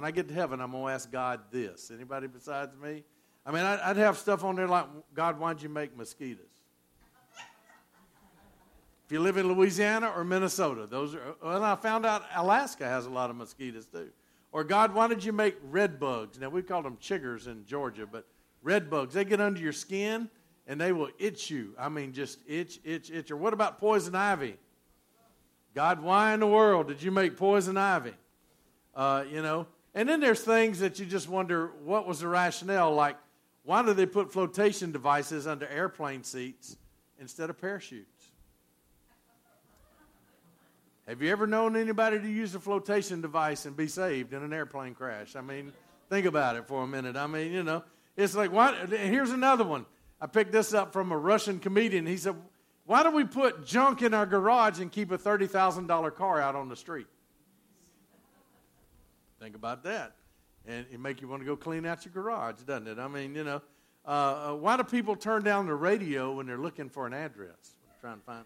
when I get to heaven, I'm going to ask God this. Anybody besides me? I mean, I'd have stuff on there like, God, why'd you make mosquitoes? If you live in Louisiana or Minnesota, those are, well, I found out Alaska has a lot of mosquitoes too. Or, God, why did you make red bugs? Now, we call them chiggers in Georgia, but red bugs, they get under your skin and they will itch you. I mean, just itch, itch, itch. Or what about poison ivy? God, why in the world did you make poison ivy? Uh, you know, and then there's things that you just wonder what was the rationale. Like, why do they put flotation devices under airplane seats instead of parachutes? Have you ever known anybody to use a flotation device and be saved in an airplane crash? I mean, think about it for a minute. I mean, you know, it's like, why? Here's another one. I picked this up from a Russian comedian. He said, Why do we put junk in our garage and keep a $30,000 car out on the street? Think about that. And it make you want to go clean out your garage, doesn't it? I mean, you know, uh, uh, why do people turn down the radio when they're looking for an address? trying to find.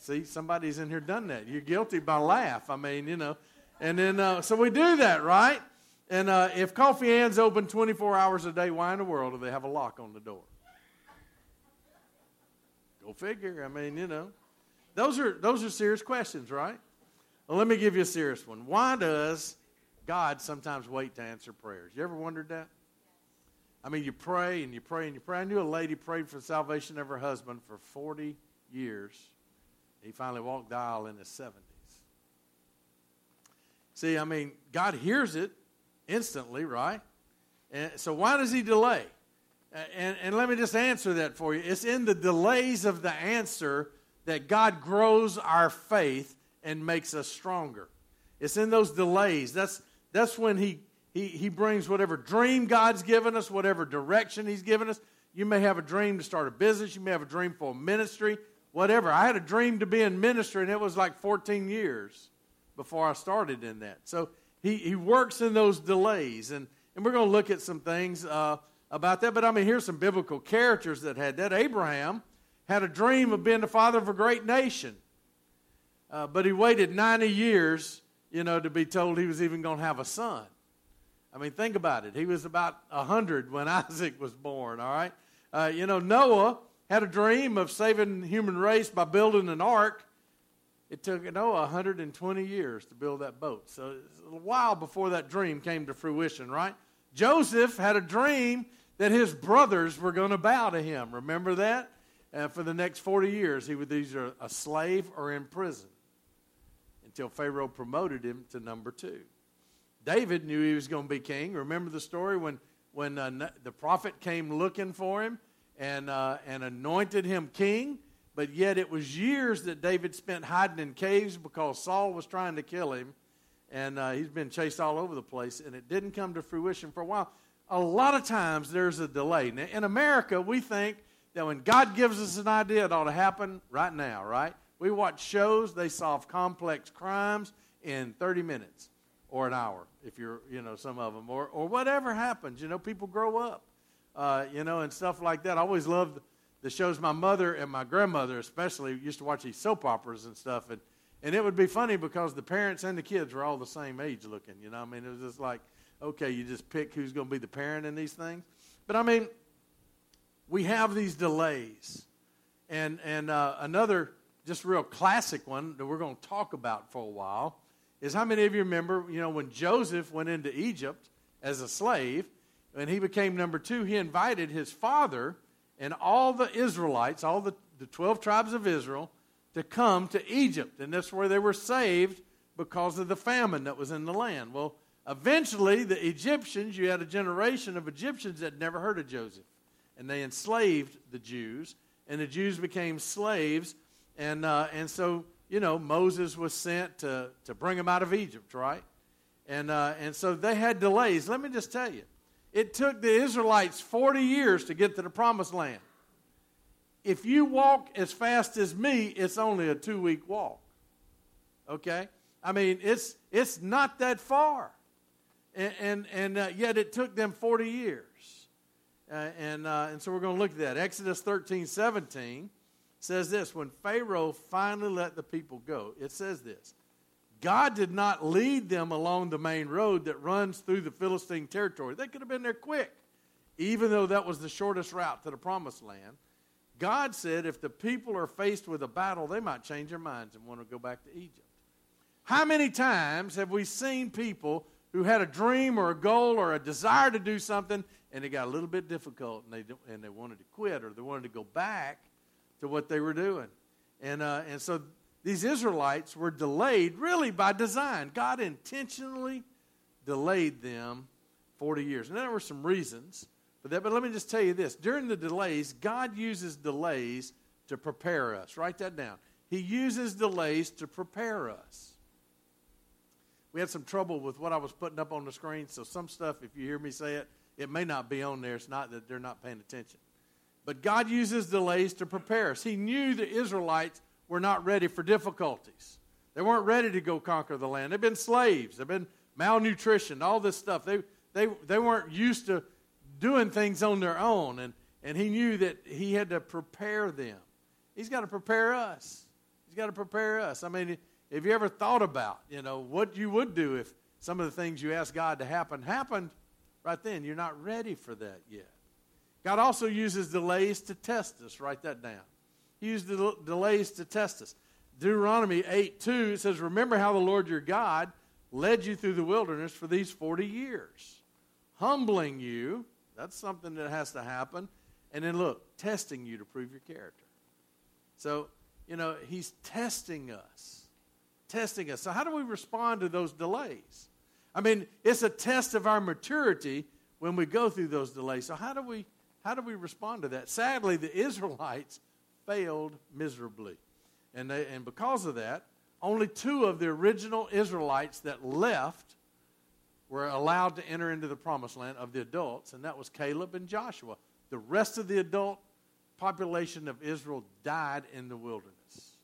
See, somebody's in here done that. You're guilty by laugh. I mean, you know, and then uh, so we do that, right? And uh, if Coffee Ann's open 24 hours a day, why in the world do they have a lock on the door? Go figure. I mean, you know, those are those are serious questions, right? Well, let me give you a serious one. Why does God sometimes wait to answer prayers. You ever wondered that? I mean, you pray and you pray and you pray. I knew a lady prayed for the salvation of her husband for 40 years. He finally walked the aisle in his 70s. See, I mean, God hears it instantly, right? And so why does he delay? And, and let me just answer that for you. It's in the delays of the answer that God grows our faith and makes us stronger. It's in those delays. That's that's when he, he, he brings whatever dream God's given us, whatever direction He's given us. You may have a dream to start a business, you may have a dream for a ministry, whatever. I had a dream to be in ministry, and it was like 14 years before I started in that. So he, he works in those delays, and, and we're going to look at some things uh, about that. But I mean, here's some biblical characters that had that. Abraham had a dream of being the father of a great nation, uh, but he waited 90 years you know, to be told he was even going to have a son. I mean, think about it. He was about 100 when Isaac was born, all right? Uh, you know, Noah had a dream of saving the human race by building an ark. It took Noah 120 years to build that boat. So a while before that dream came to fruition, right? Joseph had a dream that his brothers were going to bow to him. Remember that? And for the next 40 years, he was either a slave or in prison until Pharaoh promoted him to number two. David knew he was going to be king. Remember the story when, when uh, the prophet came looking for him and, uh, and anointed him king? But yet it was years that David spent hiding in caves because Saul was trying to kill him. And uh, he's been chased all over the place, and it didn't come to fruition for a while. A lot of times there's a delay. Now, in America, we think that when God gives us an idea, it ought to happen right now, right? We watch shows, they solve complex crimes in 30 minutes or an hour, if you're, you know, some of them, or, or whatever happens. You know, people grow up, uh, you know, and stuff like that. I always loved the shows my mother and my grandmother, especially, used to watch these soap operas and stuff. And, and it would be funny because the parents and the kids were all the same age looking, you know. I mean, it was just like, okay, you just pick who's going to be the parent in these things. But I mean, we have these delays. And, and uh, another just real classic one that we're going to talk about for a while is how many of you remember, you know, when Joseph went into Egypt as a slave, and he became number two, he invited his father and all the Israelites, all the, the 12 tribes of Israel, to come to Egypt. And that's where they were saved because of the famine that was in the land. Well, eventually, the Egyptians, you had a generation of Egyptians that never heard of Joseph. And they enslaved the Jews, and the Jews became slaves and, uh, and so, you know, Moses was sent to, to bring them out of Egypt, right? And, uh, and so they had delays. Let me just tell you, it took the Israelites 40 years to get to the promised land. If you walk as fast as me, it's only a two week walk. Okay? I mean, it's, it's not that far. And, and, and uh, yet it took them 40 years. Uh, and, uh, and so we're going to look at that. Exodus 13 17 says this when Pharaoh finally let the people go, it says this God did not lead them along the main road that runs through the Philistine territory. They could have been there quick, even though that was the shortest route to the promised land. God said if the people are faced with a battle, they might change their minds and want to go back to Egypt. How many times have we seen people who had a dream or a goal or a desire to do something and it got a little bit difficult and they, and they wanted to quit or they wanted to go back to what they were doing? And, uh, and so these Israelites were delayed really by design. God intentionally delayed them 40 years. And there were some reasons for that, but let me just tell you this. During the delays, God uses delays to prepare us. Write that down. He uses delays to prepare us. We had some trouble with what I was putting up on the screen, so some stuff, if you hear me say it, it may not be on there. It's not that they're not paying attention. But God uses delays to prepare us. He knew the Israelites were not ready for difficulties. They weren't ready to go conquer the land. They've been slaves. They've been malnutrition, all this stuff. They, they, they weren't used to doing things on their own. And, and he knew that he had to prepare them. He's got to prepare us. He's got to prepare us. I mean, have you ever thought about, you know, what you would do if some of the things you asked God to happen happened right then? You're not ready for that yet. God also uses delays to test us. Write that down. He used delays to test us. Deuteronomy 8 2 says, Remember how the Lord your God led you through the wilderness for these 40 years, humbling you. That's something that has to happen. And then look, testing you to prove your character. So, you know, he's testing us. Testing us. So, how do we respond to those delays? I mean, it's a test of our maturity when we go through those delays. So, how do we how do we respond to that? Sadly, the Israelites failed miserably. And, they, and because of that, only two of the original Israelites that left were allowed to enter into the promised land of the adults, and that was Caleb and Joshua. The rest of the adult population of Israel died in the wilderness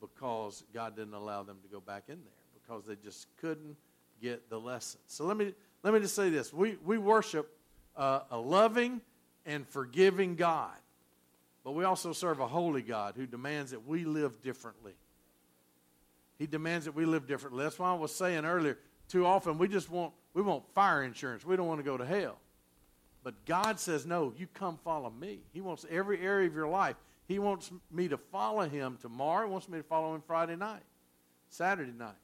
because God didn't allow them to go back in there because they just couldn't get the lesson. So let me let me just say this: we we worship uh, a loving and forgiving God. But we also serve a holy God who demands that we live differently. He demands that we live differently. That's why I was saying earlier, too often we just want we want fire insurance. We don't want to go to hell. But God says, no, you come follow me. He wants every area of your life. He wants me to follow him tomorrow. He wants me to follow him Friday night, Saturday night.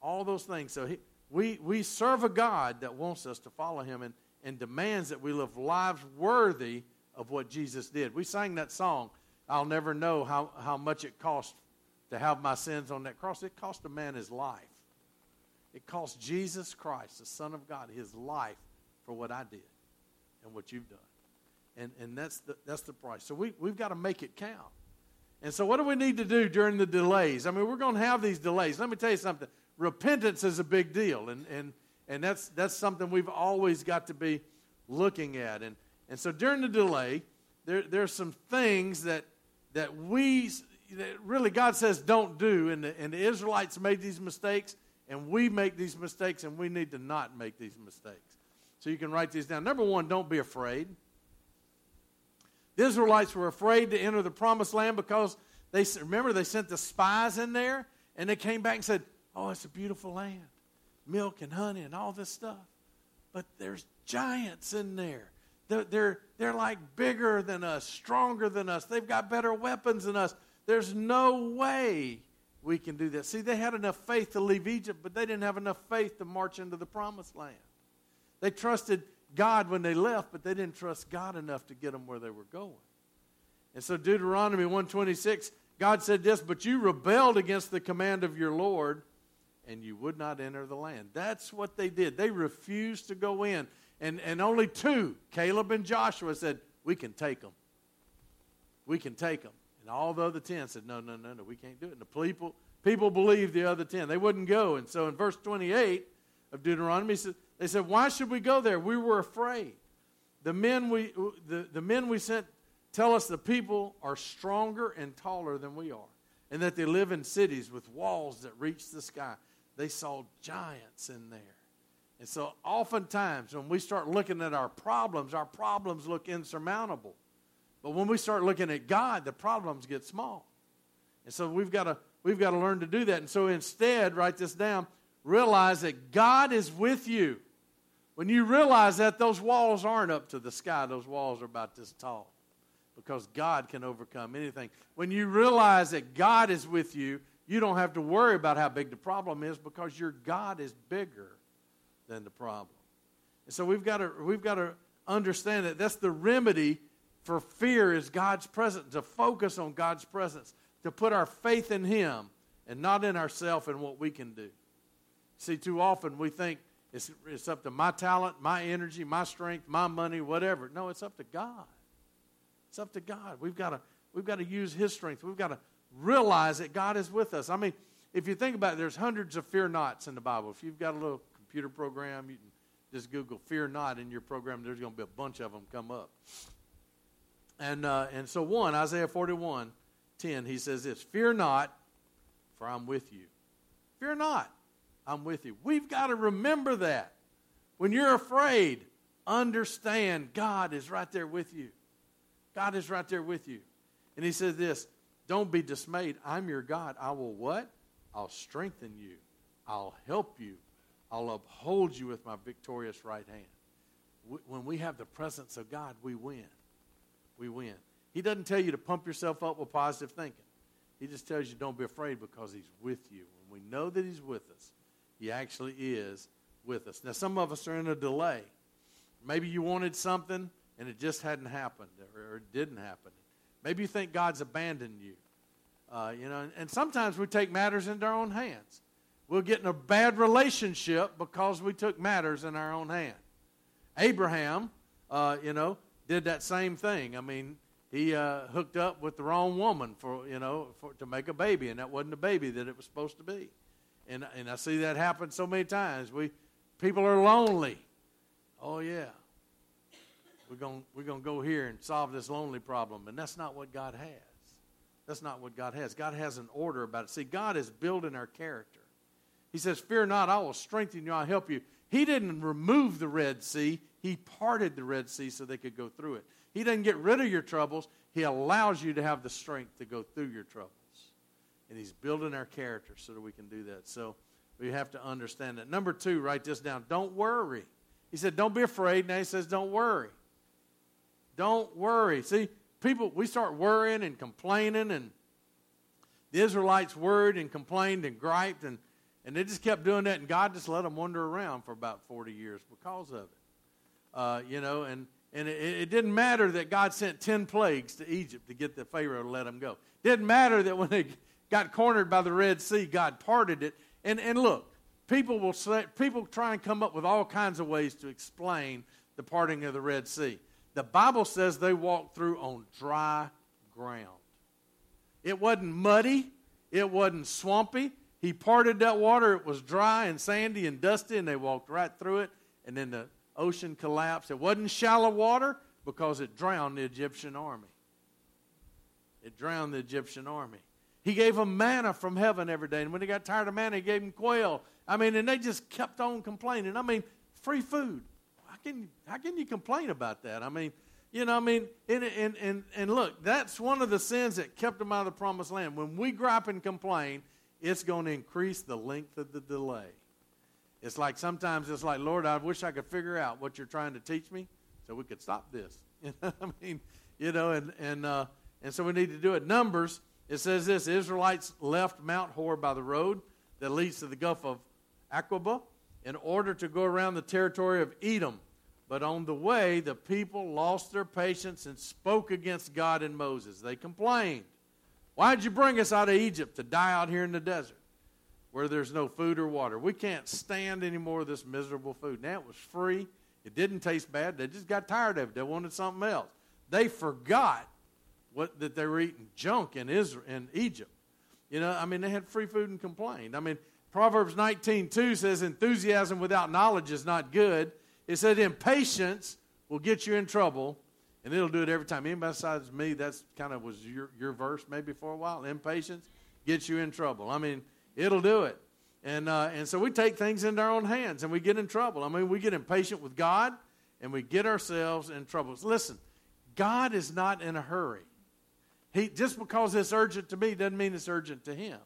All those things. So he, we, we serve a God that wants us to follow him and, and demands that we live lives worthy of what Jesus did. We sang that song, I'll never know how, how much it cost to have my sins on that cross. It cost a man his life. It cost Jesus Christ, the Son of God, his life for what I did and what you've done. And, and that's, the, that's the price. So we, we've got to make it count. And so, what do we need to do during the delays? I mean, we're going to have these delays. Let me tell you something repentance is a big deal. And, and, and that's, that's something we've always got to be looking at. And, and so during the delay, there, there are some things that, that we, that really God says don't do. And the, and the Israelites made these mistakes, and we make these mistakes, and we need to not make these mistakes. So you can write these down. Number one, don't be afraid. The Israelites were afraid to enter the promised land because they remember they sent the spies in there and they came back and said, Oh, it's a beautiful land. Milk and honey and all this stuff. But there's giants in there. They're, they're, they're like bigger than us, stronger than us. They've got better weapons than us. There's no way we can do that. See, they had enough faith to leave Egypt, but they didn't have enough faith to march into the promised land. They trusted God when they left, but they didn't trust God enough to get them where they were going. And so Deuteronomy 126, God said this, but you rebelled against the command of your Lord, and you would not enter the land. That's what they did. They refused to go in. And, and only two, Caleb and Joshua, said, We can take them. We can take them. And all the other 10 said, No, no, no, no, we can't do it. And the people, people believed the other 10. They wouldn't go. And so in verse 28 of Deuteronomy, they said, Why should we go there? We were afraid. The men we, the, the men we sent tell us the people are stronger and taller than we are, and that they live in cities with walls that reach the sky. They saw giants in there. And so, oftentimes, when we start looking at our problems, our problems look insurmountable. But when we start looking at God, the problems get small. And so, we've got to we've got to learn to do that. And so instead, write this down realize that God is with you. When you realize that, those walls aren't up to the sky, those walls are about this tall because God can overcome anything. When you realize that God is with you, you don't have to worry about how big the problem is because your God is bigger than the problem. And so we've got to, we've got to understand that that's the remedy for fear is God's presence, to focus on God's presence, to put our faith in Him and not in ourselves and what we can do. See, too often we think it's, it's up to my talent, my energy, my strength, my money, whatever. No, it's up to God. It's up to God. We've got to, we've got to use His strength. We've got to realize that God is with us. I mean, if you think about it, there's hundreds of fear nots in the Bible. If you've got a little computer program, you can just Google fear not in your program. There's going to be a bunch of them come up. And, uh, and so, one, Isaiah 41 10, he says this Fear not, for I'm with you. Fear not, I'm with you. We've got to remember that. When you're afraid, understand God is right there with you. God is right there with you. And he says this Don't be dismayed. I'm your God. I will what? I'll strengthen you. I'll help you. I'll uphold you with my victorious right hand. When we have the presence of God, we win. We win. He doesn't tell you to pump yourself up with positive thinking. He just tells you don't be afraid because He's with you. When we know that He's with us, He actually is with us. Now, some of us are in a delay. Maybe you wanted something and it just hadn't happened or, it didn't happen. Maybe you think God's abandoned you. Uh, you know, and, sometimes we take matters into our own hands. We'll get in a bad relationship because we took matters in our own hand. Abraham, uh, you know, did that same thing. I mean, he uh, hooked up with the wrong woman for you know for, to make a baby, and that wasn't the baby that it was supposed to be. And and I see that happen so many times. We people are lonely. Oh yeah, we're going we're going to go here and solve this lonely problem, and that's not what God has. That's not what God has. God has an order about it. See, God is building our character. He says, Fear not, I will strengthen you, I'll help you. He didn't remove the Red Sea, He parted the Red Sea so they could go through it. He doesn't get rid of your troubles, He allows you to have the strength to go through your troubles. And He's building our character so that we can do that. So we have to understand that. Number two, write this down. Don't worry. He said, Don't be afraid. Now He says, Don't worry. Don't worry. See, people, we start worrying and complaining, and the Israelites worried and complained and griped and and they just kept doing that, and God just let them wander around for about 40 years because of it. Uh, you know, and, and it, it, didn't matter that God sent 10 plagues to Egypt to get the Pharaoh to let them go. Didn't matter that when they got cornered by the Red Sea, God parted it. And, and look, people will say, people try and come up with all kinds of ways to explain the parting of the Red Sea. The Bible says they walked through on dry ground. It wasn't muddy, it wasn't swampy, he parted that water. It was dry and sandy and dusty, and they walked right through it. And then the ocean collapsed. It wasn't shallow water because it drowned the Egyptian army. It drowned the Egyptian army. He gave them manna from heaven every day. And when they got tired of manna, he gave them quail. I mean, and they just kept on complaining. I mean, free food. How can, how can you complain about that? I mean, you know, I mean, and, and, and, and look, that's one of the sins that kept them out of the promised land. When we gripe and complain, it's going to increase the length of the delay. It's like sometimes it's like, Lord, I wish I could figure out what you're trying to teach me so we could stop this. You know I mean, you know, and and uh, and so we need to do it. Numbers, it says this: Israelites left Mount Hor by the road that leads to the Gulf of Aqaba in order to go around the territory of Edom. But on the way, the people lost their patience and spoke against God and Moses. They complained. Why'd you bring us out of Egypt to die out here in the desert where there's no food or water? We can't stand any more of this miserable food. Now it was free. It didn't taste bad. They just got tired of it. They wanted something else. They forgot what, that they were eating junk in Israel in Egypt. You know, I mean, they had free food and complained. I mean, Proverbs 19:2 says, "Enthusiasm without knowledge is not good." It said, "Impatience will get you in trouble, and it'll do it every time. Anybody besides me, that's kind of was your, your verse maybe for a while. Impatience gets you in trouble. I mean, it'll do it. And, uh, and so we take things into our own hands and we get in trouble. I mean, we get impatient with God and we get ourselves in trouble. Listen, God is not in a hurry. He, just because it's urgent to me doesn't mean it's urgent to Him.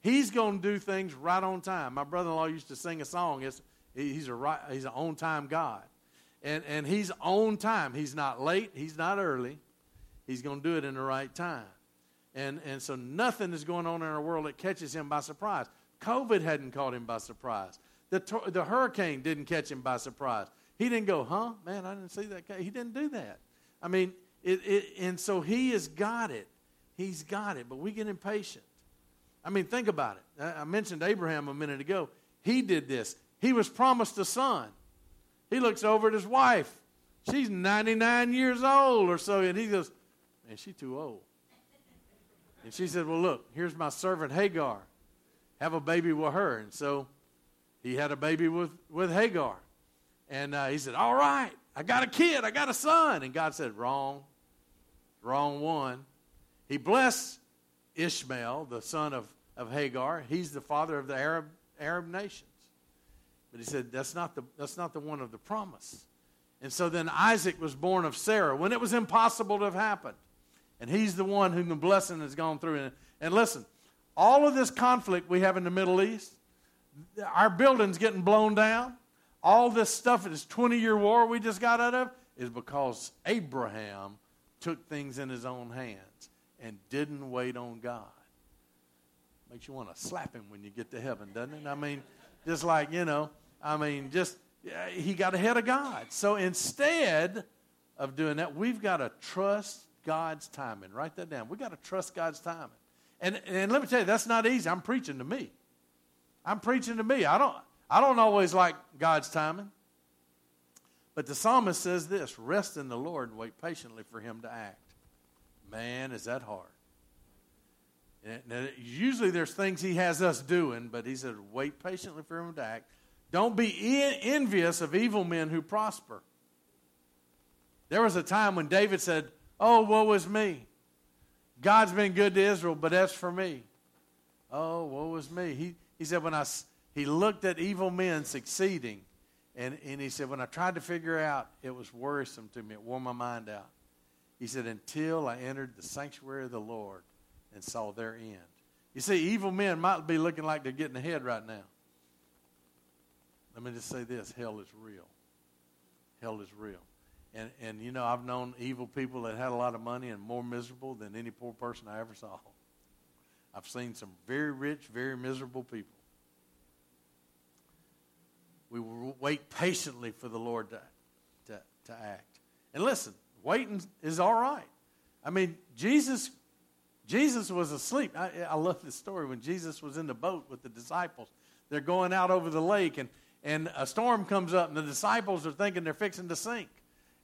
He's going to do things right on time. My brother-in-law used to sing a song. It's, he's a right, he's an on-time God, and and he's on time. He's not late. He's not early. He's going to do it in the right time, and and so nothing is going on in our world that catches him by surprise. COVID hadn't caught him by surprise. The the hurricane didn't catch him by surprise. He didn't go, huh? Man, I didn't see that. He didn't do that. I mean, it, it, and so he has got it. He's got it, but we get impatient. I mean, think about it. I mentioned Abraham a minute ago. He did this. He was promised a son. He looks over at his wife. She's 99 years old or so, and he goes, Man, she's too old. And she said, Well, look, here's my servant Hagar. Have a baby with her. And so he had a baby with, with Hagar. And uh, he said, All right, I got a kid, I got a son. And God said, Wrong, wrong one. He blessed Ishmael, the son of, of Hagar. He's the father of the Arab, Arab nations. But he said, that's not, the, that's not the one of the promise. And so then Isaac was born of Sarah when it was impossible to have happened. And he's the one whom the blessing has gone through. And, and listen, all of this conflict we have in the Middle East, our buildings getting blown down, all this stuff, this 20 year war we just got out of, is because Abraham took things in his own hands and didn't wait on God. Makes you want to slap him when you get to heaven, doesn't it? I mean, just like, you know, I mean, just, he got ahead of God. So instead of doing that, we've got to trust God's timing. Write that down. We've got to trust God's timing. And, and let me tell you, that's not easy. I'm preaching to me. I'm preaching to me. I don't, I don't always like God's timing. But the psalmist says this rest in the Lord and wait patiently for him to act. Man, is that hard. Now, usually there's things he has us doing, but he said, wait patiently for him to act. Don't be envious of evil men who prosper. There was a time when David said, Oh, woe is me. God's been good to Israel, but as for me, oh, woe is me. He, he said, when I, he looked at evil men succeeding, and, and he said, when I tried to figure out, it was worrisome to me. It wore my mind out. He said, until I entered the sanctuary of the Lord and saw their end. You see, evil men might be looking like they're getting ahead right now. Let me just say this hell is real. Hell is real. And, and you know, I've known evil people that had a lot of money and more miserable than any poor person I ever saw. I've seen some very rich, very miserable people. We will wait patiently for the Lord to, to, to act. And listen, Waiting is all right. I mean, Jesus, Jesus was asleep. I, I love this story when Jesus was in the boat with the disciples. They're going out over the lake, and, and a storm comes up, and the disciples are thinking they're fixing to sink.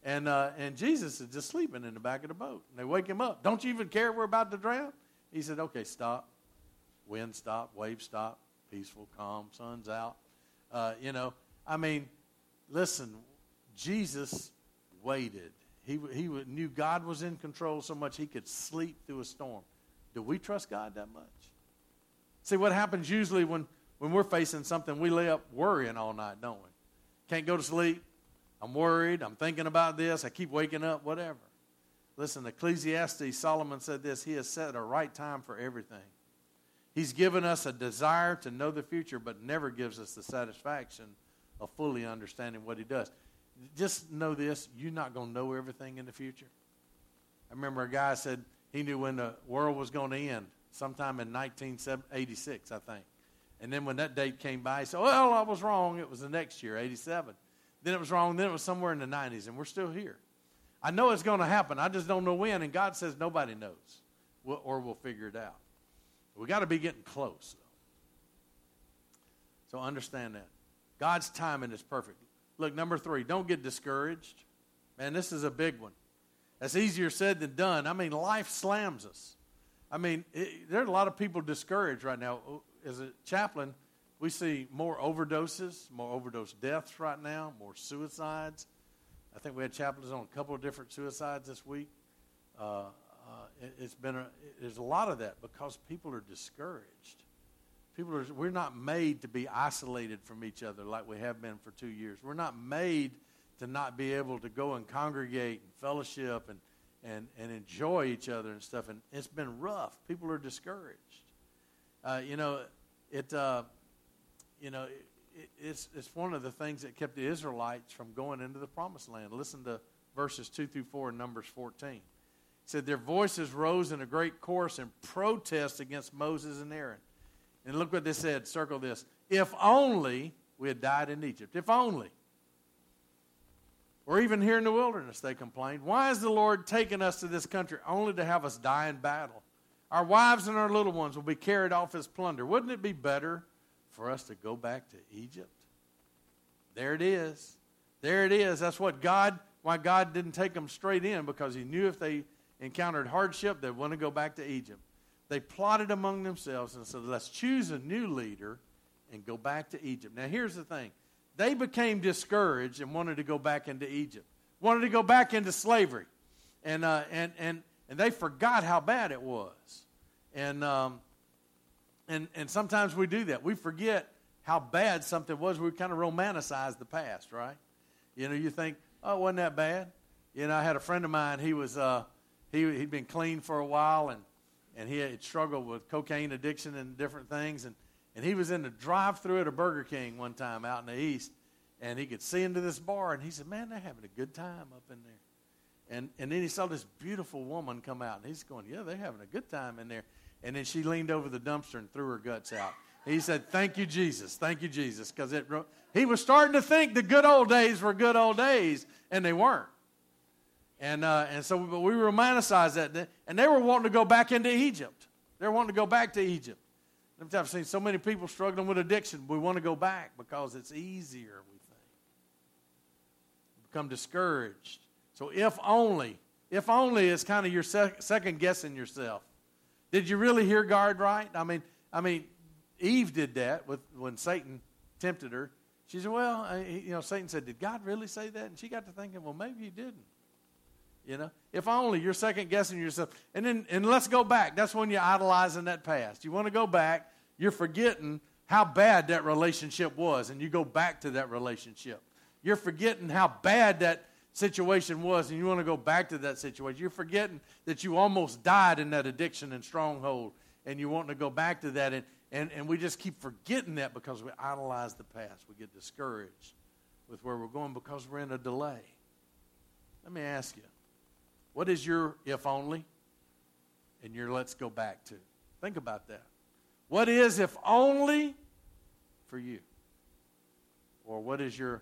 And, uh, and Jesus is just sleeping in the back of the boat. And they wake him up. Don't you even care we're about to drown? He said, Okay, stop. Wind stop, wave stop, peaceful, calm, sun's out. Uh, you know, I mean, listen, Jesus waited. He, he knew God was in control so much he could sleep through a storm. Do we trust God that much? See, what happens usually when, when we're facing something, we lay up worrying all night, don't we? Can't go to sleep. I'm worried. I'm thinking about this. I keep waking up, whatever. Listen, Ecclesiastes, Solomon said this He has set a right time for everything. He's given us a desire to know the future, but never gives us the satisfaction of fully understanding what He does just know this you're not going to know everything in the future. I remember a guy said he knew when the world was going to end sometime in 1986, I think. And then when that date came by, he said, Well, I was wrong. It was the next year, 87. Then it was wrong. Then it was somewhere in the 90s, and we're still here. I know it's going to happen. I just don't know when. And God says nobody knows, we'll, or we'll figure it out. We got to be getting close. So understand that. God's timing is perfect. Look, number three, don't get discouraged. Man, this is a big one. That's easier said than done. I mean, life slams us. I mean, it, there are a lot of people discouraged right now. As a chaplain, we see more overdoses, more overdose deaths right now, more suicides. I think we had chaplains on a couple of different suicides this week. Uh, uh, it, has been a, there's a lot of that because people are discouraged. People are, we're not made to be isolated from each other like we have been for two years. We're not made to not be able to go and congregate and fellowship and, and, and enjoy each other and stuff. And it's been rough. People are discouraged. Uh, you know, it, uh, you know, it, it's, it's one of the things that kept the Israelites from going into the promised land. Listen to verses 2 through 4 in Numbers 14. It said, Their voices rose in a great chorus in protest against Moses and Aaron. And look what they said. Circle this. If only we had died in Egypt. If only. Or even here in the wilderness, they complained. Why has the Lord taken us to this country only to have us die in battle? Our wives and our little ones will be carried off as plunder. Wouldn't it be better for us to go back to Egypt? There it is. There it is. That's what God, why God didn't take them straight in, because He knew if they encountered hardship, they'd want to go back to Egypt. They plotted among themselves and said, let's choose a new leader and go back to Egypt. Now, here's the thing they became discouraged and wanted to go back into Egypt, wanted to go back into slavery. And, uh, and, and, and they forgot how bad it was. And, um, and, and sometimes we do that. We forget how bad something was. We kind of romanticize the past, right? You know, you think, oh, it wasn't that bad. You know, I had a friend of mine, he was, uh, he, he'd been clean for a while and, and he had struggled with cocaine addiction and different things. And and he was in the drive through at a Burger King one time out in the east, and he could see into this bar, and he said, Man, they're having a good time up in there. And, and then he saw this beautiful woman come out, and he's going, Yeah, they're having a good time in there. And then she leaned over the dumpster and threw her guts out. He said, Thank you, Jesus. Thank you, Jesus. Because it he was starting to think the good old days were good old days, and they weren't. And, uh, and so but we romanticized that. And they were wanting to go back into Egypt. They were wanting to go back to Egypt. I've seen so many people struggling with addiction. We want to go back because it's easier, we think. Become discouraged. So, if only, if only is kind of your sec- second guessing yourself. Did you really hear God right? I mean, I mean, Eve did that with when Satan tempted her. She said, "Well, I, you know," Satan said, "Did God really say that?" And she got to thinking, "Well, maybe he didn't." You know, if only you're second guessing yourself. And then, and let's go back. That's when you're idolizing that past. You want to go back. You're forgetting how bad that relationship was, and you go back to that relationship. You're forgetting how bad that situation was, and you want to go back to that situation. You're forgetting that you almost died in that addiction and stronghold, and you want to go back to that. And, and, and we just keep forgetting that because we idolize the past. We get discouraged with where we're going because we're in a delay. Let me ask you what is your if only and your let's go back to? Think about that. What is if only for you? Or what is your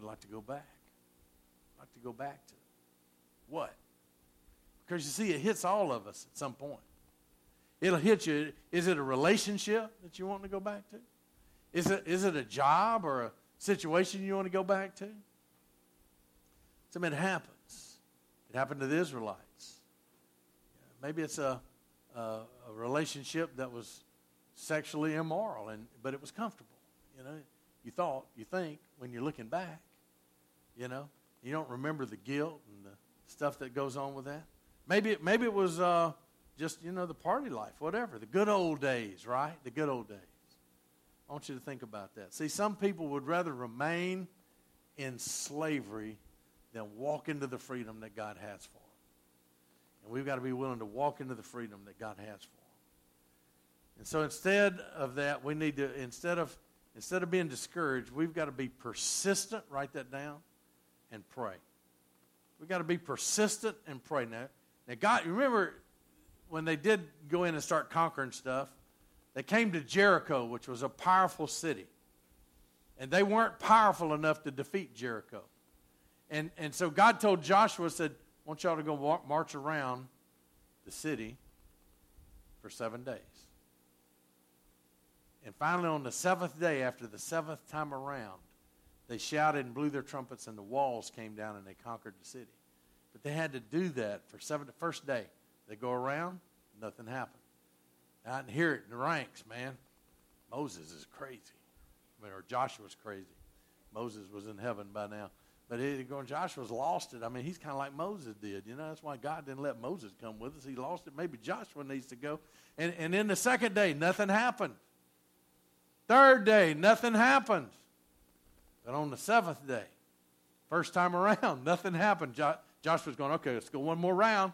I'd like to go back. Go back to. What? Because you see, it hits all of us at some point. It'll hit you. Is it a relationship that you want to go back to? Is it, is it a job or a situation you want to go back to? Something happens. It happened to the Israelites. Maybe it's a, a, a relationship that was sexually immoral, and, but it was comfortable. You know, you thought, you think, when you're looking back, you know, you don't remember the guilt and the stuff that goes on with that. Maybe, it, maybe it was uh, just, you know, the party life, whatever, the good old days, right? The good old days. I want you to think about that. See, some people would rather remain in slavery than walk into the freedom that God has for them. And we've got to be willing to walk into the freedom that God has for them. And so instead of that, we need to, instead of, instead of being discouraged, we've got to be persistent, write that down, and pray. We've got to be persistent and pray. Now, now God, remember when they did go in and start conquering stuff, they came to Jericho, which was a powerful city. And they weren't powerful enough to defeat Jericho. And, and so God told Joshua, said, I want y'all to go march around the city for seven days. And finally, on the seventh day, after the seventh time around, they shouted and blew their trumpets, and the walls came down and they conquered the city. But they had to do that for seven. The first day, they go around, nothing happened. I can hear it in the ranks, man. Moses is crazy. I mean, or Joshua's crazy. Moses was in heaven by now. But going, Joshua's lost it. I mean, he's kind of like Moses did. You know, that's why God didn't let Moses come with us. He lost it. Maybe Joshua needs to go. And, and then the second day, nothing happened. Third day, nothing happened. But on the seventh day, first time around, nothing happened. Jo- Joshua's going, okay, let's go one more round.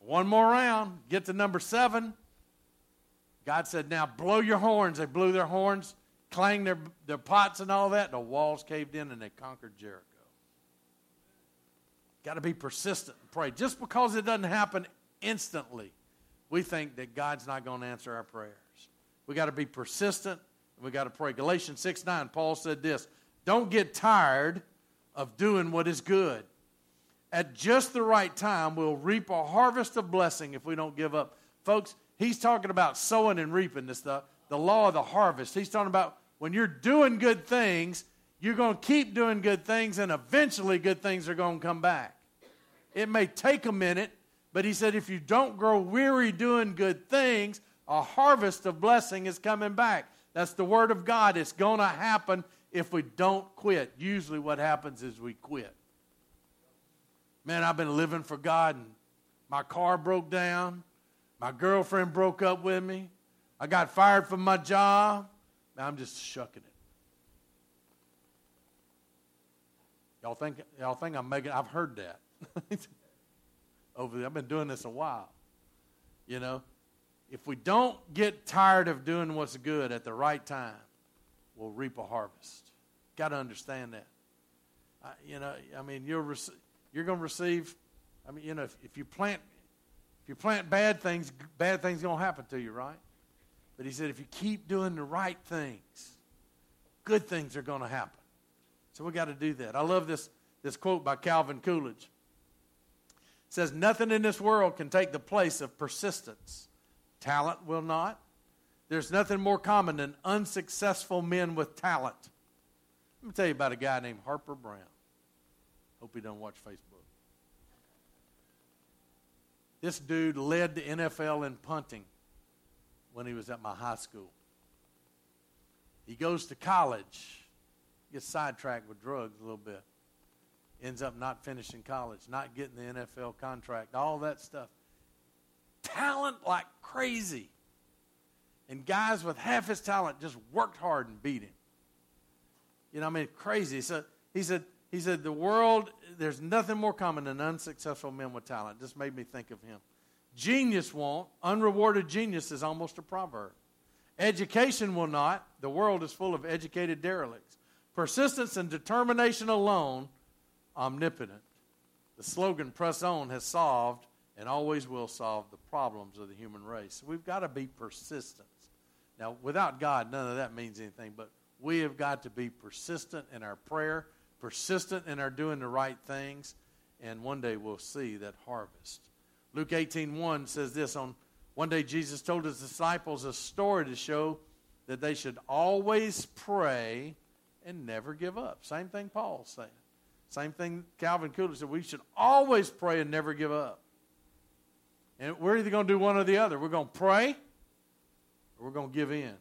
One more round. Get to number seven. God said, Now blow your horns. They blew their horns, clanged their, their pots and all that. And The walls caved in and they conquered Jericho. Got to be persistent and pray. Just because it doesn't happen instantly, we think that God's not going to answer our prayers. We got to be persistent and we got to pray. Galatians 6 9, Paul said this Don't get tired of doing what is good. At just the right time, we'll reap a harvest of blessing if we don't give up. Folks, he's talking about sowing and reaping this stuff, the law of the harvest. He's talking about when you're doing good things, you're going to keep doing good things, and eventually good things are going to come back. It may take a minute, but he said if you don't grow weary doing good things, a harvest of blessing is coming back. That's the word of God. It's going to happen if we don't quit. Usually, what happens is we quit. Man, I've been living for God, and my car broke down. My girlfriend broke up with me. I got fired from my job. Man, I'm just shucking it. Y'all think, y'all think I'm making, I've heard that. Over there. I've been doing this a while. You know, if we don't get tired of doing what's good at the right time, we'll reap a harvest. Got to understand that. Uh, you know, I mean, you're rec- you're going to receive. I mean, you know, if, if you plant if you plant bad things, bad things going to happen to you, right? But he said, if you keep doing the right things, good things are going to happen. So we got to do that. I love this this quote by Calvin Coolidge. It says, "Nothing in this world can take the place of persistence. Talent will not. There's nothing more common than unsuccessful men with talent. Let me tell you about a guy named Harper Brown. Hope he doesn't watch Facebook. This dude led the NFL in punting when he was at my high school. He goes to college, gets sidetracked with drugs a little bit, ends up not finishing college, not getting the NFL contract, all that stuff. Talent like crazy. And guys with half his talent just worked hard and beat him. You know, I mean, crazy. So he said, he said, the world, there's nothing more common than unsuccessful men with talent. Just made me think of him. Genius won't. Unrewarded genius is almost a proverb. Education will not. The world is full of educated derelicts. Persistence and determination alone, omnipotent. The slogan, press on, has solved and always will solve the problems of the human race. We've got to be persistent. Now, without God, none of that means anything, but we have got to be persistent in our prayer, persistent in our doing the right things, and one day we'll see that harvest. Luke 18:1 says this on one day Jesus told his disciples a story to show that they should always pray and never give up. Same thing Paul's saying. Same thing Calvin Coolidge said. We should always pray and never give up. And we're either going to do one or the other. We're going to pray or we're going to give in.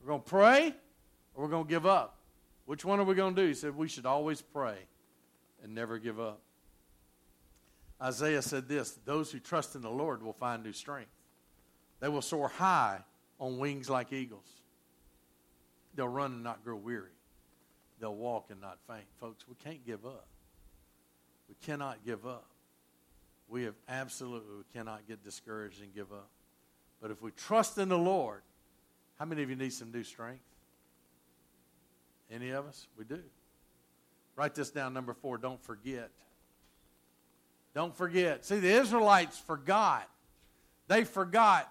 We're going to pray or we're going to give up. Which one are we going to do? He said we should always pray and never give up. Isaiah said this Those who trust in the Lord will find new strength. They will soar high on wings like eagles. They'll run and not grow weary. They'll walk and not faint. Folks, we can't give up. We cannot give up. We have absolutely we cannot get discouraged and give up. But if we trust in the Lord, how many of you need some new strength? Any of us? We do. Write this down, number four. Don't forget. Don't forget. See, the Israelites forgot. They forgot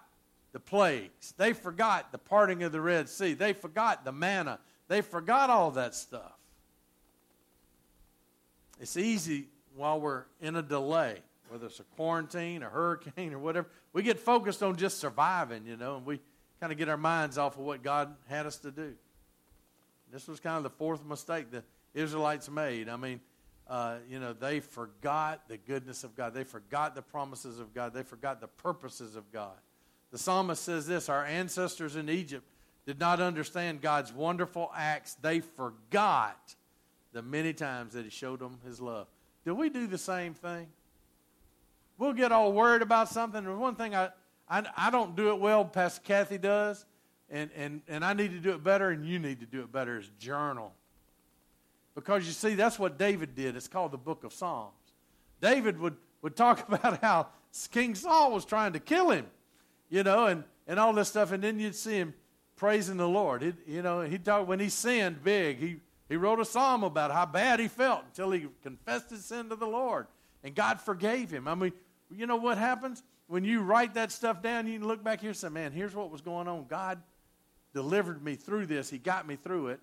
the plagues. They forgot the parting of the Red Sea. They forgot the manna. They forgot all that stuff. It's easy while we're in a delay, whether it's a quarantine, a hurricane, or whatever. We get focused on just surviving, you know, and we kind of get our minds off of what God had us to do. This was kind of the fourth mistake the Israelites made. I mean, uh, you know, they forgot the goodness of God. They forgot the promises of God. They forgot the purposes of God. The psalmist says this Our ancestors in Egypt did not understand God's wonderful acts. They forgot the many times that He showed them His love. Do we do the same thing? We'll get all worried about something. And one thing I, I, I don't do it well, Pastor Kathy does and, and, and I need to do it better, and you need to do it better, is journal. Because you see, that's what David did. It's called the book of Psalms. David would, would talk about how King Saul was trying to kill him, you know, and, and all this stuff, and then you'd see him praising the Lord. You know, he talked when he sinned big. He he wrote a psalm about how bad he felt until he confessed his sin to the Lord, and God forgave him. I mean, you know what happens when you write that stuff down? You can look back here and say, "Man, here's what was going on. God delivered me through this. He got me through it.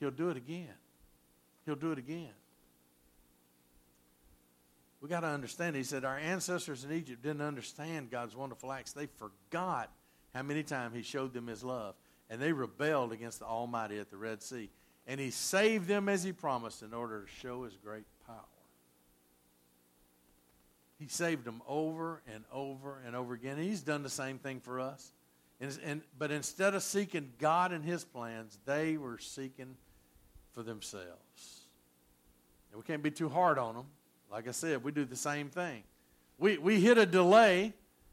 He'll do it again. He'll do it again." We got to understand. He said our ancestors in Egypt didn't understand God's wonderful acts. They forgot how many times He showed them His love, and they rebelled against the Almighty at the Red Sea. And He saved them as He promised in order to show His great power. He saved them over and over and over again. And he's done the same thing for us. And, and, but instead of seeking God and His plans, they were seeking for themselves. And we can't be too hard on them. Like I said, we do the same thing. We, we hit a delay.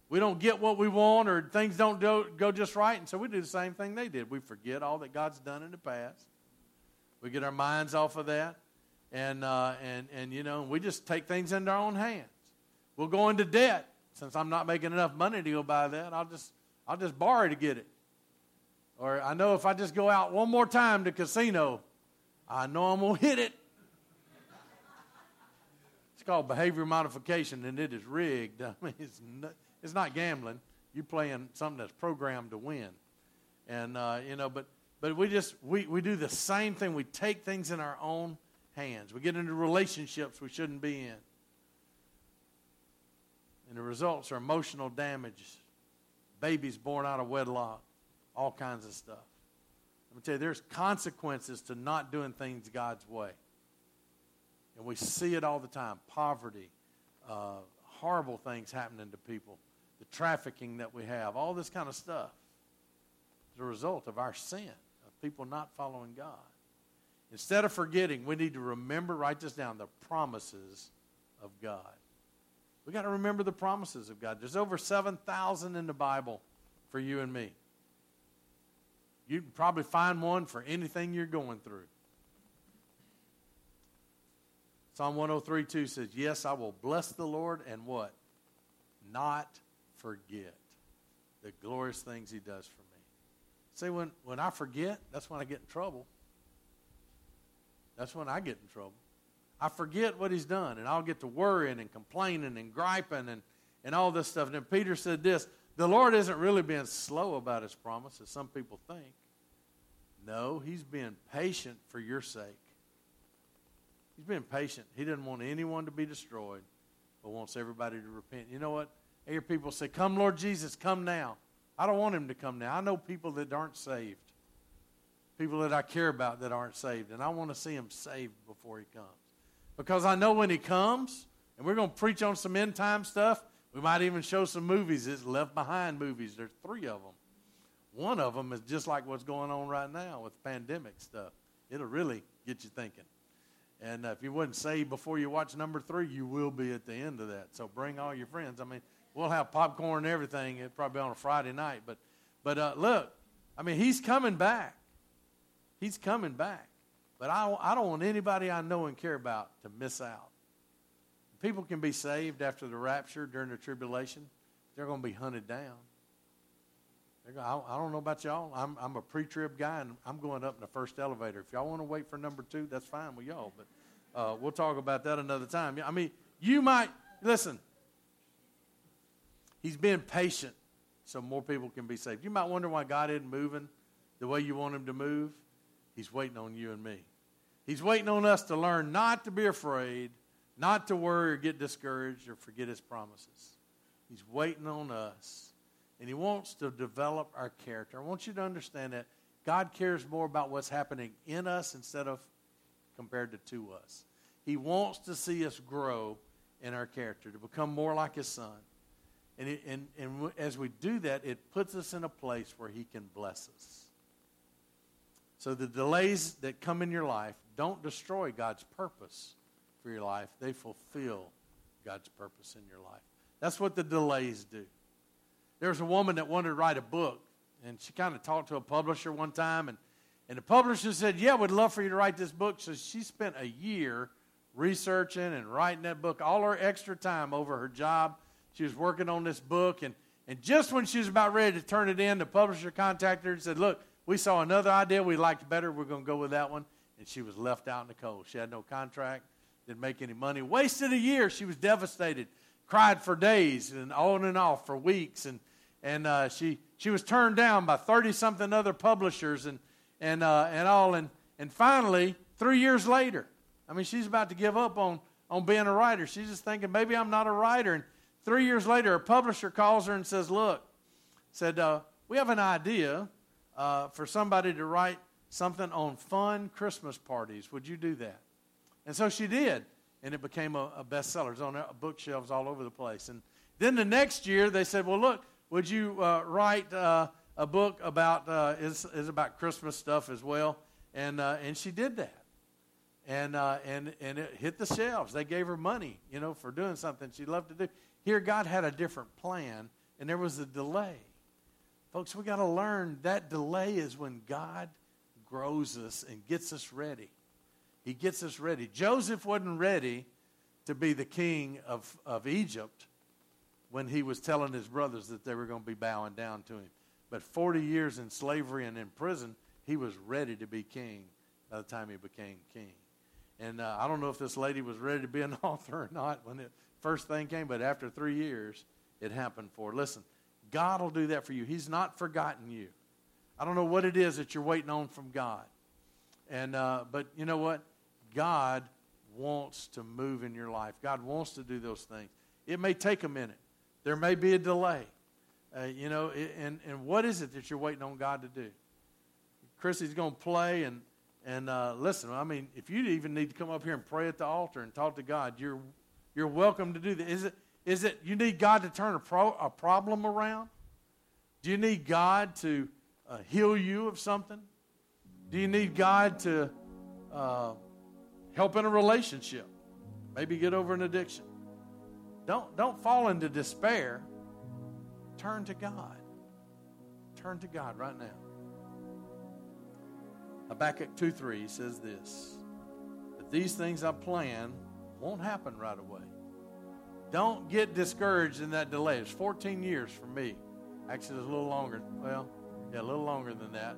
We don't get what we want, or things don't do, go just right, and so we do the same thing they did. We forget all that God's done in the past. We get our minds off of that, and uh, and and you know, we just take things into our own hands. We'll go into debt since I'm not making enough money to go buy that. I'll just I'll just borrow to get it. Or I know if I just go out one more time to casino, I know I'm gonna hit it. It's called behavior modification, and it is rigged. I mean, it's not, it's not gambling. You're playing something that's programmed to win, and uh, you know. But but we just we we do the same thing. We take things in our own hands. We get into relationships we shouldn't be in, and the results are emotional damage, babies born out of wedlock, all kinds of stuff. Let me tell you, there's consequences to not doing things God's way. And we see it all the time poverty, uh, horrible things happening to people, the trafficking that we have, all this kind of stuff a result of our sin, of people not following God. Instead of forgetting, we need to remember, write this down, the promises of God. We got to remember the promises of God. There's over 7,000 in the Bible for you and me. You can probably find one for anything you're going through. Psalm 103 2 says, Yes, I will bless the Lord and what? Not forget the glorious things he does for me. See, when, when I forget, that's when I get in trouble. That's when I get in trouble. I forget what he's done, and I'll get to worrying and complaining and griping and, and all this stuff. And then Peter said this the Lord isn't really being slow about his promise, as some people think. No, he's being patient for your sake. He's being patient. He doesn't want anyone to be destroyed, but wants everybody to repent. You know what? I hear people say, Come, Lord Jesus, come now. I don't want him to come now. I know people that aren't saved, people that I care about that aren't saved, and I want to see them saved before he comes. Because I know when he comes, and we're going to preach on some end time stuff, we might even show some movies. It's left behind movies. There's three of them. One of them is just like what's going on right now with pandemic stuff. It'll really get you thinking. And uh, if you wasn't saved before you watch number three, you will be at the end of that. So bring all your friends. I mean, we'll have popcorn and everything. It'll probably be on a Friday night. But, but uh, look, I mean, he's coming back. He's coming back. But I, I don't want anybody I know and care about to miss out. People can be saved after the rapture during the tribulation. They're going to be hunted down. Going, I, don't know about y'all. I'm, I'm a pre-trib guy, and I'm going up in the first elevator. If y'all want to wait for number two, that's fine with y'all. But uh, we'll talk about that another time. I mean, you might listen. He's being patient so more people can be saved. You might wonder why God isn't moving the way you want him to move. He's waiting on you and me. He's waiting on us to learn not to be afraid, not to worry or get discouraged or forget his promises. He's waiting on us and He wants to develop our character. I want you to understand that God cares more about what's happening in us instead of compared to to us. He wants to see us grow in our character, to become more like His Son. And, it, and, and as we do that, it puts us in a place where He can bless us. So the delays that come in your life don't destroy God's purpose for your life, they fulfill God's purpose in your life. That's what the delays do. There was a woman that wanted to write a book, and she kind of talked to a publisher one time, and, and the publisher said, Yeah, we'd love for you to write this book. So she spent a year researching and writing that book, all her extra time over her job. She was working on this book, and, And just when she was about ready to turn it in, the publisher contacted her and said, Look, we saw another idea we liked better. We're going to go with that one. And she was left out in the cold. She had no contract, didn't make any money. Wasted a year. She was devastated. Cried for days and on and off for weeks. And, and uh, she, she was turned down by 30 something other publishers and, and, uh, and all. And, and finally, three years later, I mean, she's about to give up on, on being a writer. She's just thinking, maybe I'm not a writer. And three years later, a publisher calls her and says, Look, said, uh, we have an idea uh, for somebody to write something on fun Christmas parties. Would you do that? And so she did, and it became a, a bestseller. It's on bookshelves all over the place. And then the next year, they said, "Well, look, would you uh, write uh, a book about uh, is is about Christmas stuff as well?" And uh, and she did that, and uh, and and it hit the shelves. They gave her money, you know, for doing something she loved to do. Here, God had a different plan, and there was a delay. Folks, we got to learn that delay is when God grows us and gets us ready. He gets us ready. Joseph wasn't ready to be the king of, of Egypt when he was telling his brothers that they were going to be bowing down to him. But 40 years in slavery and in prison, he was ready to be king by the time he became king. And uh, I don't know if this lady was ready to be an author or not when the first thing came, but after three years, it happened for her. Listen, God will do that for you. He's not forgotten you. I don't know what it is that you're waiting on from God. And uh, but you know what? God wants to move in your life. God wants to do those things. It may take a minute. There may be a delay. Uh, you know, and, and what is it that you're waiting on God to do? Chrissy's going to play and and uh, listen. I mean, if you even need to come up here and pray at the altar and talk to God, you're you're welcome to do that. Is it is it you need God to turn a, pro, a problem around? Do you need God to uh, heal you of something? Do you need God to uh, help in a relationship? Maybe get over an addiction. Don't, don't fall into despair. Turn to God. Turn to God right now. Habakkuk 2 3 says this But these things I plan won't happen right away. Don't get discouraged in that delay. It's 14 years for me. Actually, it's a little longer. Well, yeah, a little longer than that.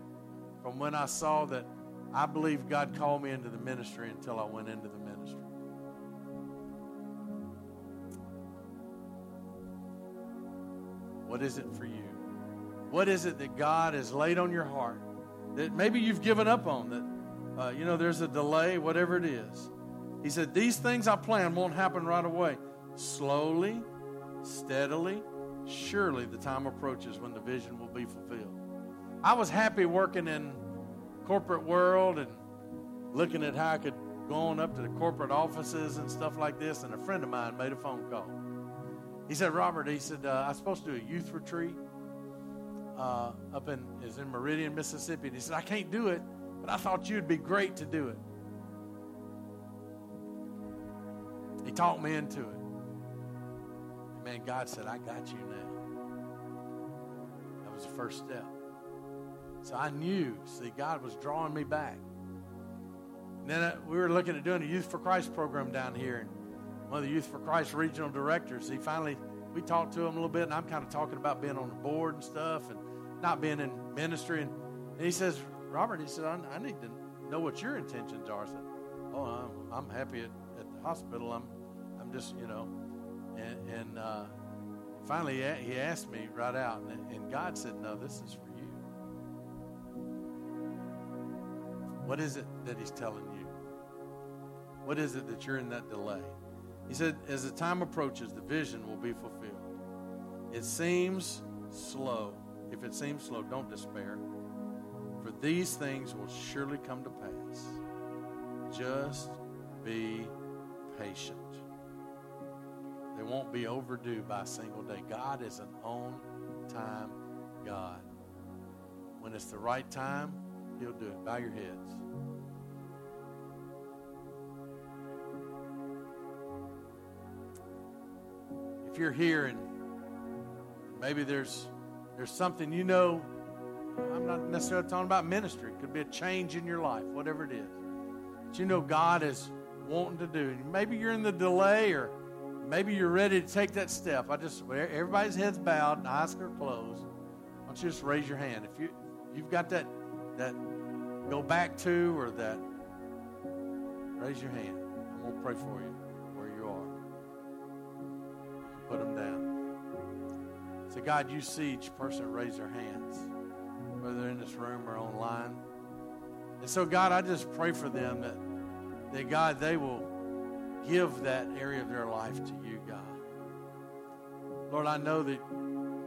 From when I saw that I believe God called me into the ministry until I went into the ministry. What is it for you? What is it that God has laid on your heart that maybe you've given up on? That, uh, you know, there's a delay, whatever it is. He said, These things I plan won't happen right away. Slowly, steadily, surely the time approaches when the vision will be fulfilled. I was happy working in corporate world and looking at how I could go on up to the corporate offices and stuff like this, and a friend of mine made a phone call. He said, Robert, he said, uh, I'm supposed to do a youth retreat uh, up in, is in Meridian, Mississippi. And he said, I can't do it, but I thought you'd be great to do it. He talked me into it. Man, God said, I got you now. That was the first step. So I knew, see, God was drawing me back. And then uh, we were looking at doing a Youth for Christ program down here. And one of the Youth for Christ regional directors, he finally, we talked to him a little bit, and I'm kind of talking about being on the board and stuff and not being in ministry. And, and he says, Robert, he said, I, I, need to know what your intentions are. I said, Oh, I'm, I'm happy at, at the hospital. I'm, I'm just, you know, and, and uh, finally, he asked me right out, and, and God said, No, this is for you. What is it that He's telling you? What is it that you're in that delay? He said, As the time approaches, the vision will be fulfilled. It seems slow. If it seems slow, don't despair. For these things will surely come to pass. Just be patient. They won't be overdue by a single day. God is an on time God. When it's the right time, He'll do it. Bow your heads. If you're here and maybe there's there's something you know, I'm not necessarily talking about ministry. It could be a change in your life, whatever it is. But you know God is wanting to do. Maybe you're in the delay or maybe you're ready to take that step. I just everybody's heads bowed and eyes are closed. Why don't you just raise your hand if you you've got that that go back to or that raise your hand. I'm gonna pray for you where you are. Put them down. So God, you see each person raise their hands, whether they're in this room or online. And so, God, I just pray for them that, that God, they will give that area of their life to you, God. Lord, I know that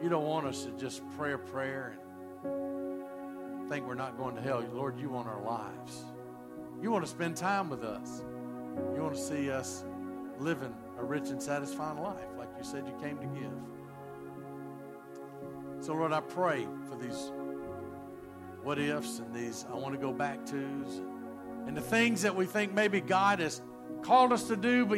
you don't want us to just pray a prayer and think we're not going to hell. Lord, you want our lives. You want to spend time with us. You want to see us living a rich and satisfying life like you said you came to give. So, Lord, I pray for these what ifs and these I want to go back tos and the things that we think maybe God has called us to do, but